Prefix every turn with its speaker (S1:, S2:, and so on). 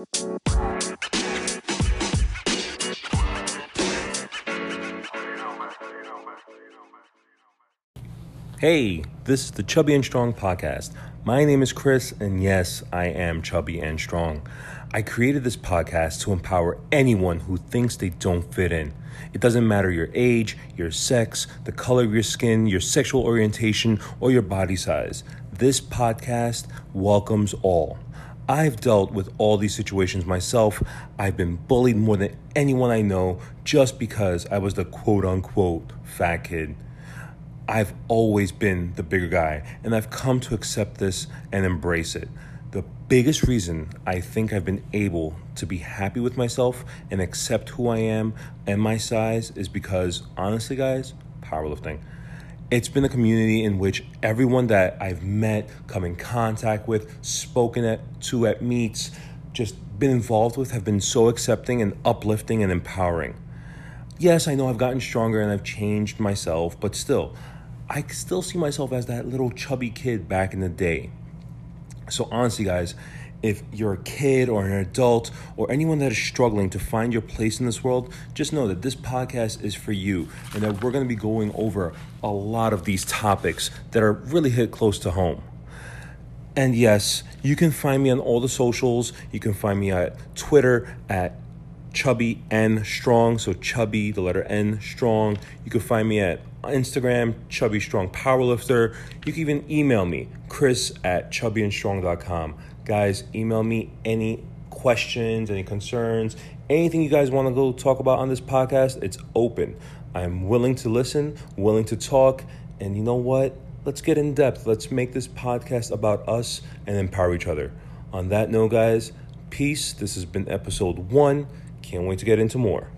S1: Hey, this is the Chubby and Strong podcast. My name is Chris, and yes, I am chubby and strong. I created this podcast to empower anyone who thinks they don't fit in. It doesn't matter your age, your sex, the color of your skin, your sexual orientation, or your body size. This podcast welcomes all. I've dealt with all these situations myself. I've been bullied more than anyone I know just because I was the quote unquote fat kid. I've always been the bigger guy, and I've come to accept this and embrace it. The biggest reason I think I've been able to be happy with myself and accept who I am and my size is because, honestly, guys, powerlifting. It's been a community in which everyone that I've met, come in contact with, spoken at, to at meets, just been involved with have been so accepting and uplifting and empowering. Yes, I know I've gotten stronger and I've changed myself, but still, I still see myself as that little chubby kid back in the day. So, honestly, guys, if you're a kid or an adult or anyone that is struggling to find your place in this world, just know that this podcast is for you and that we're going to be going over a lot of these topics that are really hit close to home. And yes, you can find me on all the socials. You can find me at Twitter at chubby n strong so chubby the letter n strong. You can find me at instagram chubby strong powerlifter. You can even email me chris at chubbyandstrong.com guys email me any questions any concerns anything you guys want to go talk about on this podcast it's open. I'm willing to listen willing to talk and you know what? Let's get in depth. Let's make this podcast about us and empower each other. On that note guys peace. This has been episode one can't wait to get into more.